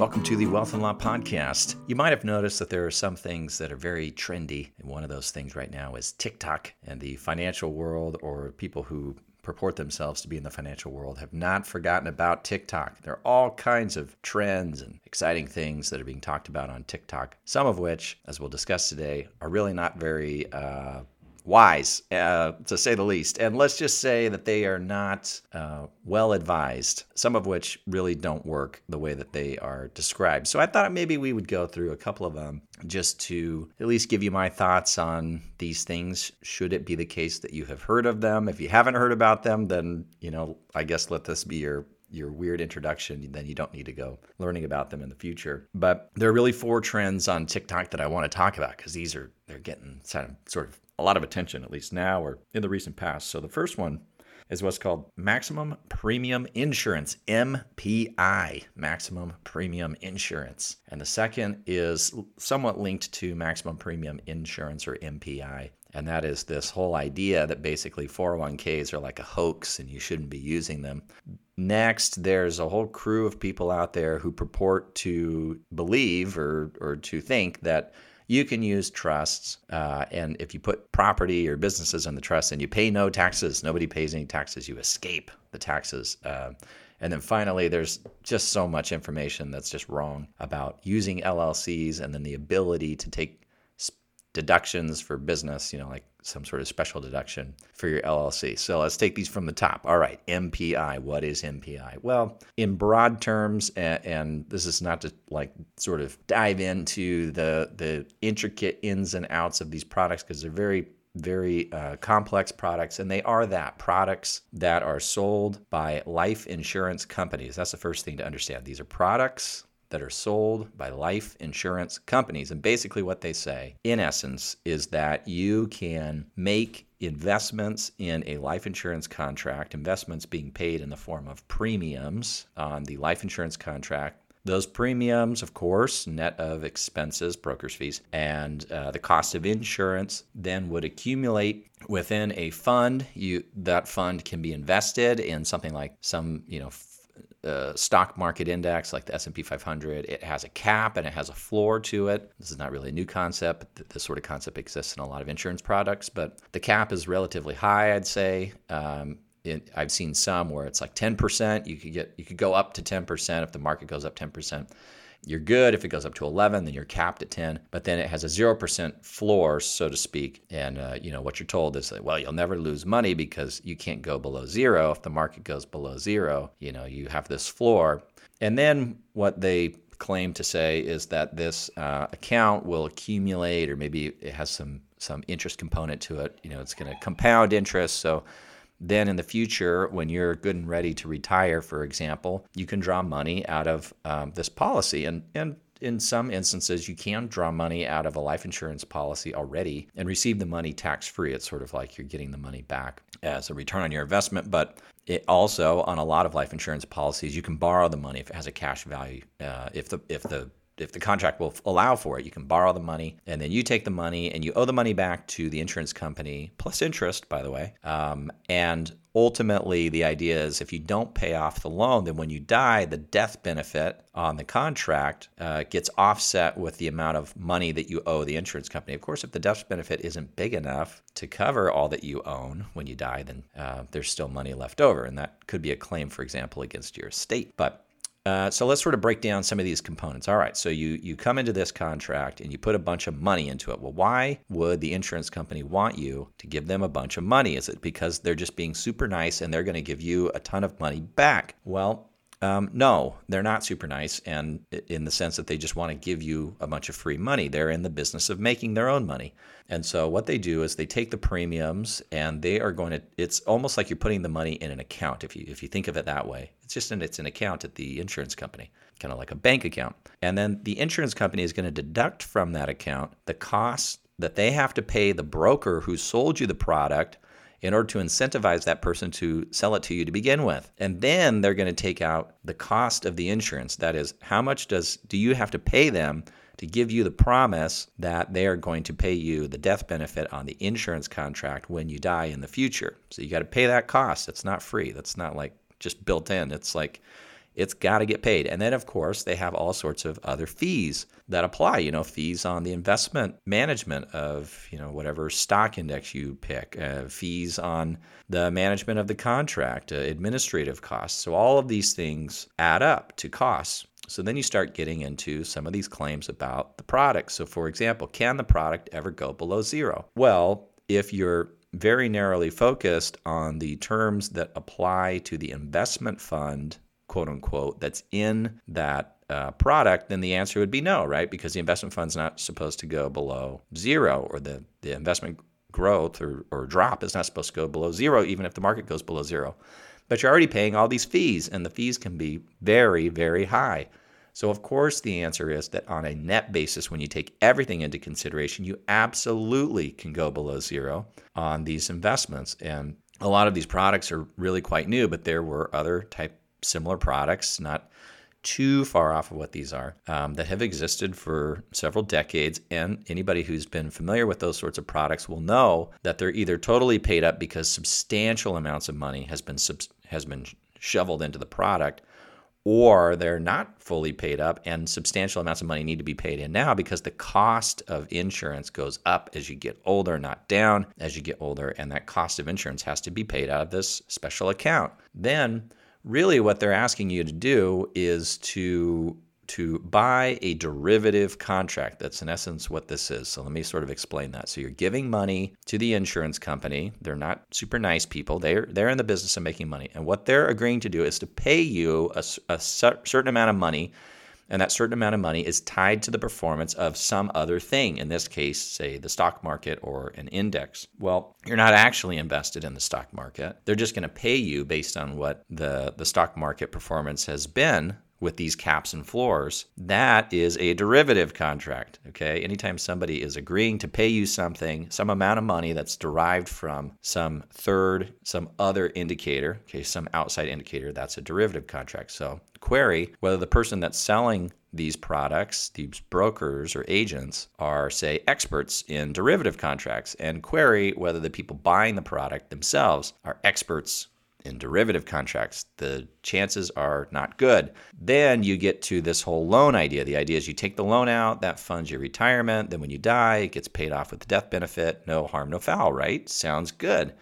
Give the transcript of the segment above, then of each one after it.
Welcome to the Wealth and Law Podcast. You might have noticed that there are some things that are very trendy, and one of those things right now is TikTok. And the financial world, or people who purport themselves to be in the financial world, have not forgotten about TikTok. There are all kinds of trends and exciting things that are being talked about on TikTok, some of which, as we'll discuss today, are really not very uh, wise, uh, to say the least. And let's just say that they are not uh, well advised, some of which really don't work the way that they are described. So I thought maybe we would go through a couple of them just to at least give you my thoughts on these things. Should it be the case that you have heard of them? If you haven't heard about them, then, you know, I guess let this be your your weird introduction, then you don't need to go learning about them in the future. But there are really four trends on TikTok that I want to talk about because these are they're getting sort of a lot of attention, at least now or in the recent past. So the first one is what's called Maximum Premium Insurance, MPI, Maximum Premium Insurance. And the second is somewhat linked to Maximum Premium Insurance or MPI. And that is this whole idea that basically 401ks are like a hoax and you shouldn't be using them. Next, there's a whole crew of people out there who purport to believe or, or to think that you can use trusts. Uh, and if you put property or businesses in the trust and you pay no taxes, nobody pays any taxes, you escape the taxes. Uh, and then finally, there's just so much information that's just wrong about using LLCs and then the ability to take deductions for business, you know, like some sort of special deduction for your LLC. So let's take these from the top. All right, MPI. What is MPI? Well, in broad terms, and, and this is not to like sort of dive into the the intricate ins and outs of these products because they're very very uh, complex products, and they are that products that are sold by life insurance companies. That's the first thing to understand. These are products that are sold by life insurance companies. And basically, what they say, in essence, is that you can make investments in a life insurance contract, investments being paid in the form of premiums on the life insurance contract. Those premiums, of course, net of expenses, broker's fees, and uh, the cost of insurance, then would accumulate within a fund. You that fund can be invested in something like some, you know, uh, stock market index like the S&P 500 it has a cap and it has a floor to it this is not really a new concept this sort of concept exists in a lot of insurance products but the cap is relatively high i'd say um, it, I've seen some where it's like 10%. You could get you could go up to 10% if the market goes up 10%. You're good if it goes up to 11, then you're capped at 10. But then it has a 0% floor, so to speak. And uh, you know what you're told is that well, you'll never lose money because you can't go below zero. If the market goes below zero, you know you have this floor. And then what they claim to say is that this uh, account will accumulate, or maybe it has some some interest component to it. You know, it's going to compound interest. So then in the future, when you're good and ready to retire, for example, you can draw money out of um, this policy. And, and in some instances, you can draw money out of a life insurance policy already and receive the money tax free. It's sort of like you're getting the money back as a return on your investment. But it also, on a lot of life insurance policies, you can borrow the money if it has a cash value. Uh, if the if the if the contract will allow for it, you can borrow the money and then you take the money and you owe the money back to the insurance company plus interest, by the way. Um, and ultimately, the idea is if you don't pay off the loan, then when you die, the death benefit on the contract uh, gets offset with the amount of money that you owe the insurance company. Of course, if the death benefit isn't big enough to cover all that you own when you die, then uh, there's still money left over. And that could be a claim, for example, against your estate. But uh, so let's sort of break down some of these components. All right, so you you come into this contract and you put a bunch of money into it. Well, why would the insurance company want you to give them a bunch of money? Is it because they're just being super nice and they're going to give you a ton of money back? Well, Um, no, they're not super nice, and in the sense that they just want to give you a bunch of free money. They're in the business of making their own money. And so what they do is they take the premiums and they are going to it's almost like you're putting the money in an account if you if you think of it that way. It's just an it's an account at the insurance company, kind of like a bank account. And then the insurance company is going to deduct from that account the costs that they have to pay the broker who sold you the product in order to incentivize that person to sell it to you to begin with. And then they're going to take out the cost of the insurance. That is, how much does do you have to pay them to give you the promise that they are going to pay you the death benefit on the insurance contract when you die in the future. So you got to pay that cost. It's not free. That's not like just built in. It's like it's got to get paid. And then, of course, they have all sorts of other fees that apply. You know, fees on the investment management of, you know, whatever stock index you pick, uh, fees on the management of the contract, uh, administrative costs. So, all of these things add up to costs. So then you start getting into some of these claims about the product. So, for example, can the product ever go below zero? Well, if you're very narrowly focused on the terms that apply to the investment fund, quote unquote, that's in that uh, product, then the answer would be no, right? Because the investment fund's not supposed to go below zero, or the, the investment growth or, or drop is not supposed to go below zero, even if the market goes below zero. But you're already paying all these fees, and the fees can be very, very high. So, of course, the answer is that on a net basis, when you take everything into consideration, you absolutely can go below zero on these investments. And a lot of these products are really quite new, but there were other type similar products, not too far off of what these are, um, that have existed for several decades. And anybody who's been familiar with those sorts of products will know that they're either totally paid up because substantial amounts of money has been has been shoveled into the product, or they're not fully paid up and substantial amounts of money need to be paid in now because the cost of insurance goes up as you get older, not down as you get older, and that cost of insurance has to be paid out of this special account. Then, really, what they're asking you to do is to to buy a derivative contract. That's in essence what this is. So let me sort of explain that. So you're giving money to the insurance company. They're not super nice people. They're they're in the business of making money, and what they're agreeing to do is to pay you a, a certain amount of money. And that certain amount of money is tied to the performance of some other thing. In this case, say the stock market or an index. Well, you're not actually invested in the stock market. They're just going to pay you based on what the, the stock market performance has been with these caps and floors, that is a derivative contract. Okay. Anytime somebody is agreeing to pay you something, some amount of money that's derived from some third, some other indicator, okay, some outside indicator, that's a derivative contract. So query whether the person that's selling these products, these brokers or agents, are, say, experts in derivative contracts, and query whether the people buying the product themselves are experts in derivative contracts, the chances are not good. Then you get to this whole loan idea. The idea is you take the loan out, that funds your retirement. Then when you die, it gets paid off with the death benefit. No harm, no foul, right? Sounds good.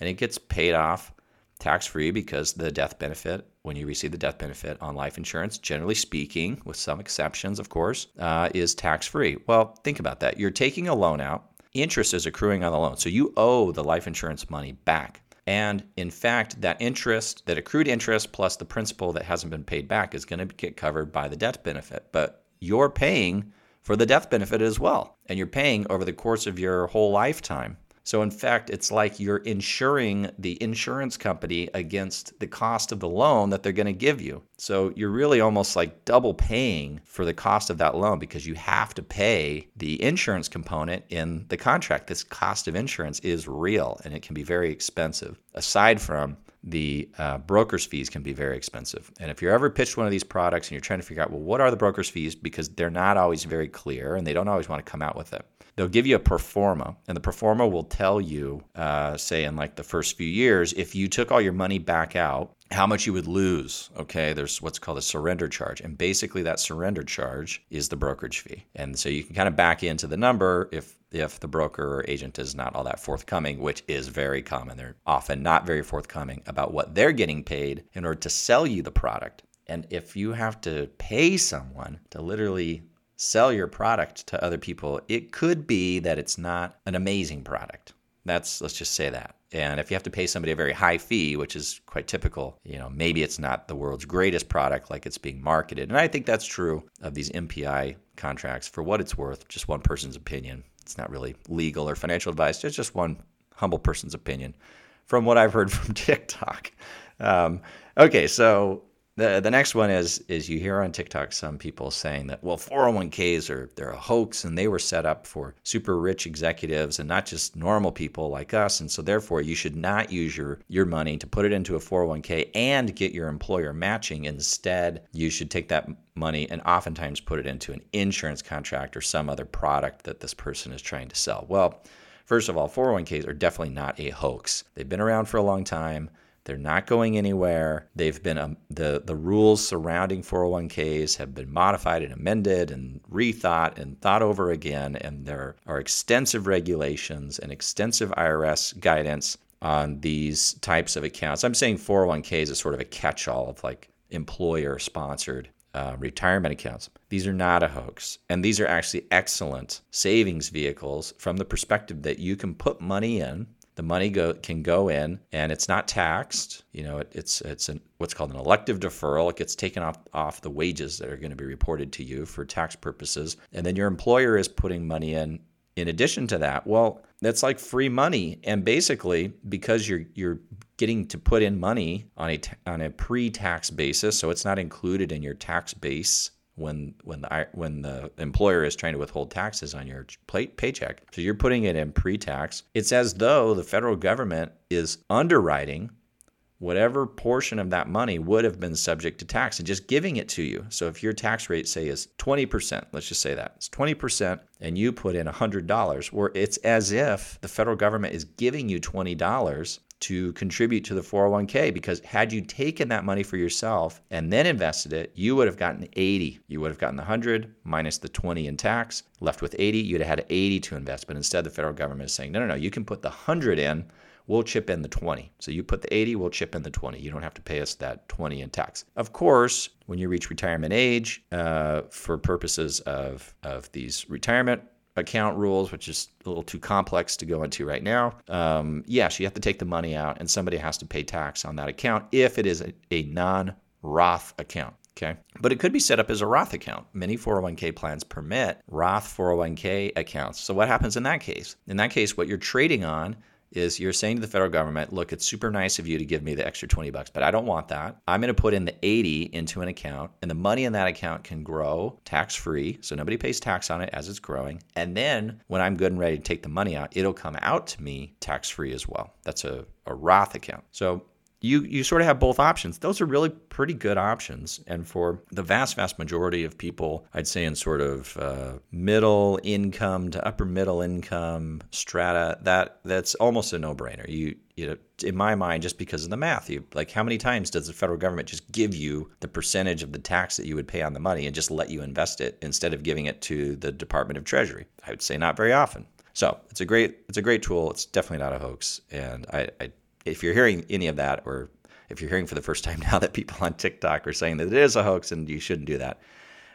And it gets paid off tax free because the death benefit, when you receive the death benefit on life insurance, generally speaking, with some exceptions, of course, uh, is tax free. Well, think about that. You're taking a loan out, interest is accruing on the loan. So you owe the life insurance money back. And in fact, that interest, that accrued interest plus the principal that hasn't been paid back is going to get covered by the death benefit. But you're paying for the death benefit as well. And you're paying over the course of your whole lifetime. So, in fact, it's like you're insuring the insurance company against the cost of the loan that they're going to give you. So, you're really almost like double paying for the cost of that loan because you have to pay the insurance component in the contract. This cost of insurance is real and it can be very expensive, aside from the uh, broker's fees can be very expensive. And if you're ever pitched one of these products and you're trying to figure out, well, what are the broker's fees? Because they're not always very clear and they don't always want to come out with it they'll give you a pro forma, and the pro forma will tell you, uh, say, in like the first few years, if you took all your money back out, how much you would lose. Okay, there's what's called a surrender charge, and basically that surrender charge is the brokerage fee, and so you can kind of back into the number if if the broker or agent is not all that forthcoming, which is very common. They're often not very forthcoming about what they're getting paid in order to sell you the product. And if you have to pay someone to literally sell your product to other people, it could be that it's not an amazing product. That's let's just say that. And if you have to pay somebody a very high fee, which is quite typical, you know, maybe it's not the world's greatest product like it's being marketed. And I think that's true of these MPI contracts for what it's worth, just one person's opinion. It's not really legal or financial advice, it's just one humble person's opinion from what I've heard from TikTok. Um, okay, so the the next one is is you hear on TikTok some people saying that well 401ks are they're a hoax and they were set up for super rich executives and not just normal people like us and so therefore you should not use your your money to put it into a 401k and get your employer matching instead you should take that money and oftentimes put it into an insurance contract or some other product that this person is trying to sell. Well, first of all, 401ks are definitely not a hoax. They've been around for a long time. They're not going anywhere. They've been um, the the rules surrounding 401ks have been modified and amended and rethought and thought over again. And there are extensive regulations and extensive IRS guidance on these types of accounts. I'm saying 401ks is sort of a catch-all of like employer sponsored uh, retirement accounts. These are not a hoax. And these are actually excellent savings vehicles from the perspective that you can put money in the money go, can go in and it's not taxed. You know, it, it's it's an, what's called an elective deferral. It gets taken off off the wages that are going to be reported to you for tax purposes, and then your employer is putting money in. In addition to that, well, that's like free money, and basically because you're you're getting to put in money on a on a pre-tax basis, so it's not included in your tax base when when the when the employer is trying to withhold taxes on your paycheck. So you're putting it in pre-tax. It's as though the federal government is underwriting whatever portion of that money would have been subject to tax and just giving it to you. So if your tax rate say is 20%, let's just say that. It's 20% and you put in $100, where it's as if the federal government is giving you $20 to contribute to the 401k because had you taken that money for yourself and then invested it, you would have gotten 80. You would have gotten the 100 minus the 20 in tax, left with 80. You'd have had 80 to invest. But instead, the federal government is saying, no, no, no, you can put the 100 in. We'll chip in the 20. So you put the 80, we'll chip in the 20. You don't have to pay us that 20 in tax. Of course, when you reach retirement age, uh, for purposes of, of these retirement account rules, which is a little too complex to go into right now. Um, yes, you have to take the money out, and somebody has to pay tax on that account if it is a, a non Roth account. Okay. But it could be set up as a Roth account. Many 401k plans permit Roth 401k accounts. So, what happens in that case? In that case, what you're trading on is you're saying to the federal government, look, it's super nice of you to give me the extra 20 bucks, but I don't want that. I'm going to put in the 80 into an account, and the money in that account can grow tax free. So nobody pays tax on it as it's growing. And then when I'm good and ready to take the money out, it'll come out to me tax free as well. That's a, a Roth account. So you you sort of have both options. Those are really pretty good options, and for the vast vast majority of people, I'd say in sort of uh, middle income to upper middle income strata, that that's almost a no brainer. You you know, in my mind, just because of the math, you like how many times does the federal government just give you the percentage of the tax that you would pay on the money and just let you invest it instead of giving it to the Department of Treasury? I would say not very often. So it's a great it's a great tool. It's definitely not a hoax, and I, I if you're hearing any of that, or if you're hearing for the first time now that people on TikTok are saying that it is a hoax and you shouldn't do that,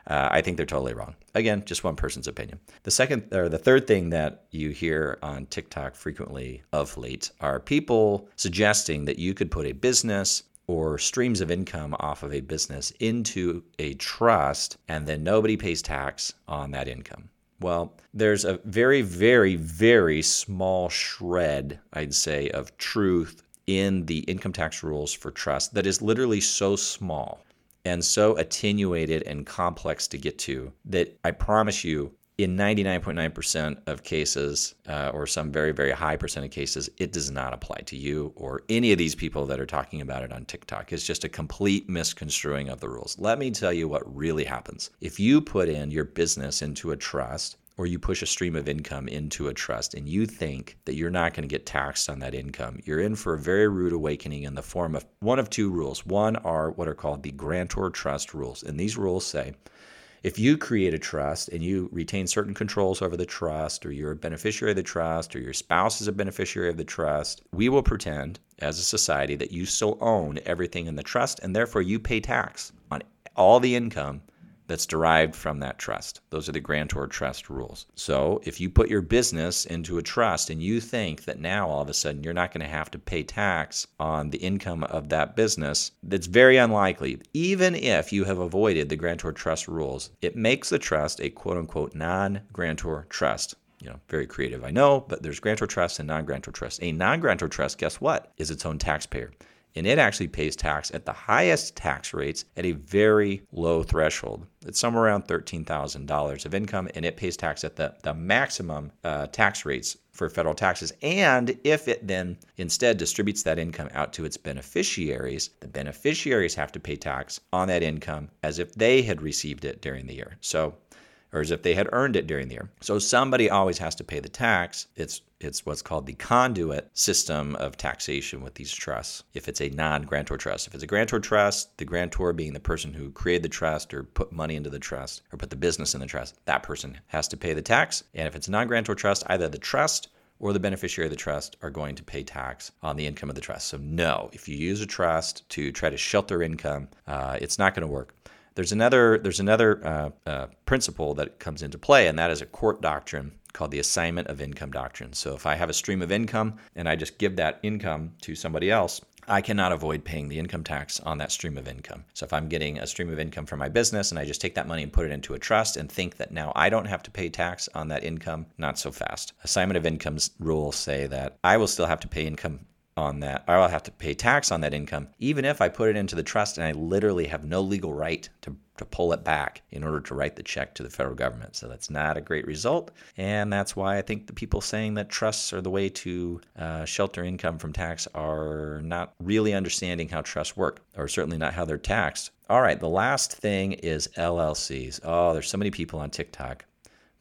uh, I think they're totally wrong. Again, just one person's opinion. The second or the third thing that you hear on TikTok frequently of late are people suggesting that you could put a business or streams of income off of a business into a trust and then nobody pays tax on that income. Well, there's a very, very, very small shred, I'd say, of truth in the income tax rules for trust that is literally so small and so attenuated and complex to get to that I promise you, in 99.9% of cases, uh, or some very, very high percent of cases, it does not apply to you or any of these people that are talking about it on TikTok. It's just a complete misconstruing of the rules. Let me tell you what really happens. If you put in your business into a trust, or you push a stream of income into a trust and you think that you're not going to get taxed on that income, you're in for a very rude awakening in the form of one of two rules. One are what are called the grantor trust rules. And these rules say if you create a trust and you retain certain controls over the trust, or you're a beneficiary of the trust, or your spouse is a beneficiary of the trust, we will pretend as a society that you still own everything in the trust and therefore you pay tax on all the income that's derived from that trust. Those are the grantor trust rules. So if you put your business into a trust and you think that now all of a sudden you're not going to have to pay tax on the income of that business, that's very unlikely. Even if you have avoided the grantor trust rules, it makes the trust a quote unquote non grantor trust you know, very creative, I know, but there's grantor trust and non grantor trust. A non grantor trust, guess what, is its own taxpayer and it actually pays tax at the highest tax rates at a very low threshold. It's somewhere around $13,000 of income, and it pays tax at the, the maximum uh, tax rates for federal taxes. And if it then instead distributes that income out to its beneficiaries, the beneficiaries have to pay tax on that income as if they had received it during the year. So or as if they had earned it during the year. So somebody always has to pay the tax. It's it's what's called the conduit system of taxation with these trusts. If it's a non-grantor trust, if it's a grantor trust, the grantor being the person who created the trust or put money into the trust or put the business in the trust, that person has to pay the tax. And if it's a non-grantor trust, either the trust or the beneficiary of the trust are going to pay tax on the income of the trust. So, no, if you use a trust to try to shelter income, uh, it's not going to work. There's another there's another uh, uh, principle that comes into play, and that is a court doctrine called the assignment of income doctrine. So if I have a stream of income and I just give that income to somebody else, I cannot avoid paying the income tax on that stream of income. So if I'm getting a stream of income from my business and I just take that money and put it into a trust and think that now I don't have to pay tax on that income, not so fast. Assignment of incomes rules say that I will still have to pay income on that, I'll have to pay tax on that income, even if I put it into the trust and I literally have no legal right to, to pull it back in order to write the check to the federal government. So that's not a great result. And that's why I think the people saying that trusts are the way to uh, shelter income from tax are not really understanding how trusts work, or certainly not how they're taxed. All right, the last thing is LLCs. Oh, there's so many people on TikTok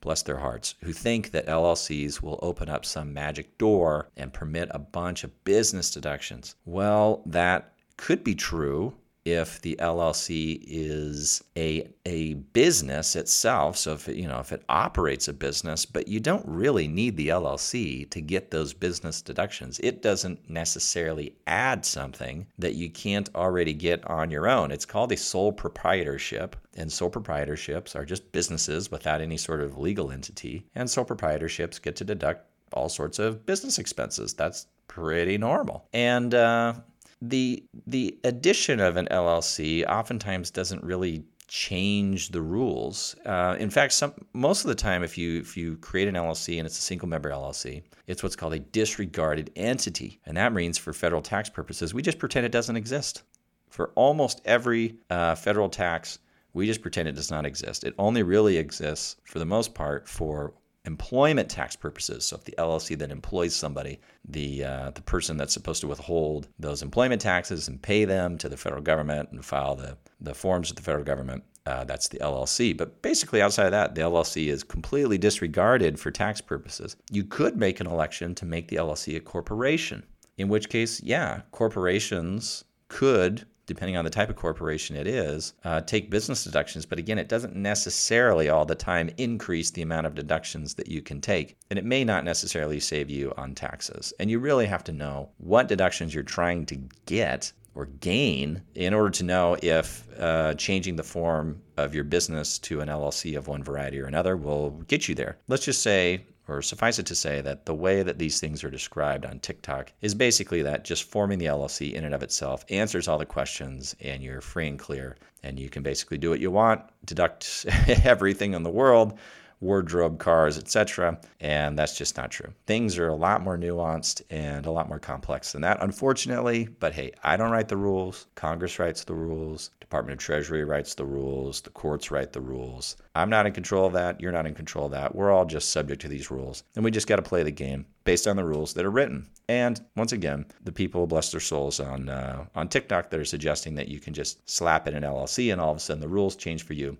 bless their hearts, who think that LLCs will open up some magic door and permit a bunch of business deductions. Well, that could be true if the LLC is a a business itself. So if it, you know if it operates a business, but you don't really need the LLC to get those business deductions. It doesn't necessarily add something that you can't already get on your own. It's called a sole proprietorship, and sole proprietorships are just businesses without any sort of legal entity. And sole proprietorships get to deduct all sorts of business expenses. That's pretty normal. And uh, the the addition of an LLC oftentimes doesn't really change the rules. Uh, in fact, some most of the time, if you if you create an LLC and it's a single member LLC, it's what's called a disregarded entity, and that means for federal tax purposes, we just pretend it doesn't exist. For almost every uh, federal tax, we just pretend it does not exist. It only really exists, for the most part, for employment tax purposes. So if the LLC then employs somebody, the uh, the person that's supposed to withhold those employment taxes and pay them to the federal government and file the the forms with the federal government. Uh, that's the LLC. But basically, outside of that, the LLC is completely disregarded for tax purposes. You could make an election to make the LLC a corporation, in which case, yeah, corporations could depending on the type of corporation it is, uh, take business deductions. But again, it doesn't necessarily all the time increase the amount of deductions that you can take. And it may not necessarily save you on taxes. And you really have to know what deductions you're trying to get or gain in order to know if uh, changing the form of your business to an LLC of one variety or another will get you there. Let's just say or suffice it to say that the way that these things are described on TikTok is basically that just forming the LLC in and of itself answers all the questions and you're free and clear. And you can basically do what you want, deduct everything in the world, wardrobe, cars, etc. And that's just not true. Things are a lot more nuanced and a lot more complex than that, unfortunately. But hey, I don't write the rules. Congress writes the rules. Department of Treasury writes the rules. The courts write the rules. I'm not in control of that. You're not in control of that. We're all just subject to these rules. And we just got to play the game based on the rules that are written. And once again, the people bless their souls on uh, on TikTok that are suggesting that you can just slap in an LLC and all of a sudden the rules change for you.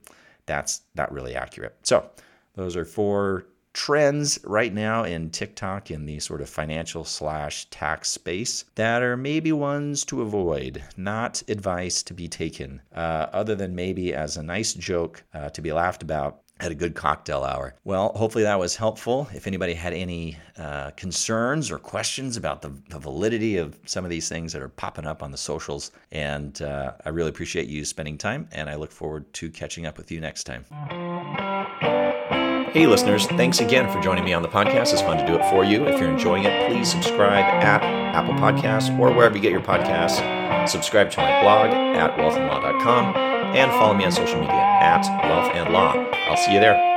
That's not really accurate. So those are four trends right now in TikTok in the sort of financial slash tax space that are maybe ones to avoid, not advice to be taken, uh, other than maybe as a nice joke uh, to be laughed about had a good cocktail hour. Well, hopefully that was helpful. If anybody had any uh, concerns or questions about the, the, validity of some of these things that are popping up on the socials, and uh, I really appreciate you spending time, and I look forward to catching up with you next time. Hey, listeners, thanks again for joining me on the podcast. It's fun to do it for you. If you're enjoying it, please subscribe at Apple Podcasts or wherever you get your podcasts. Subscribe to my blog at wealthandlaw.com and follow me on social media at wealth and law. I'll see you there.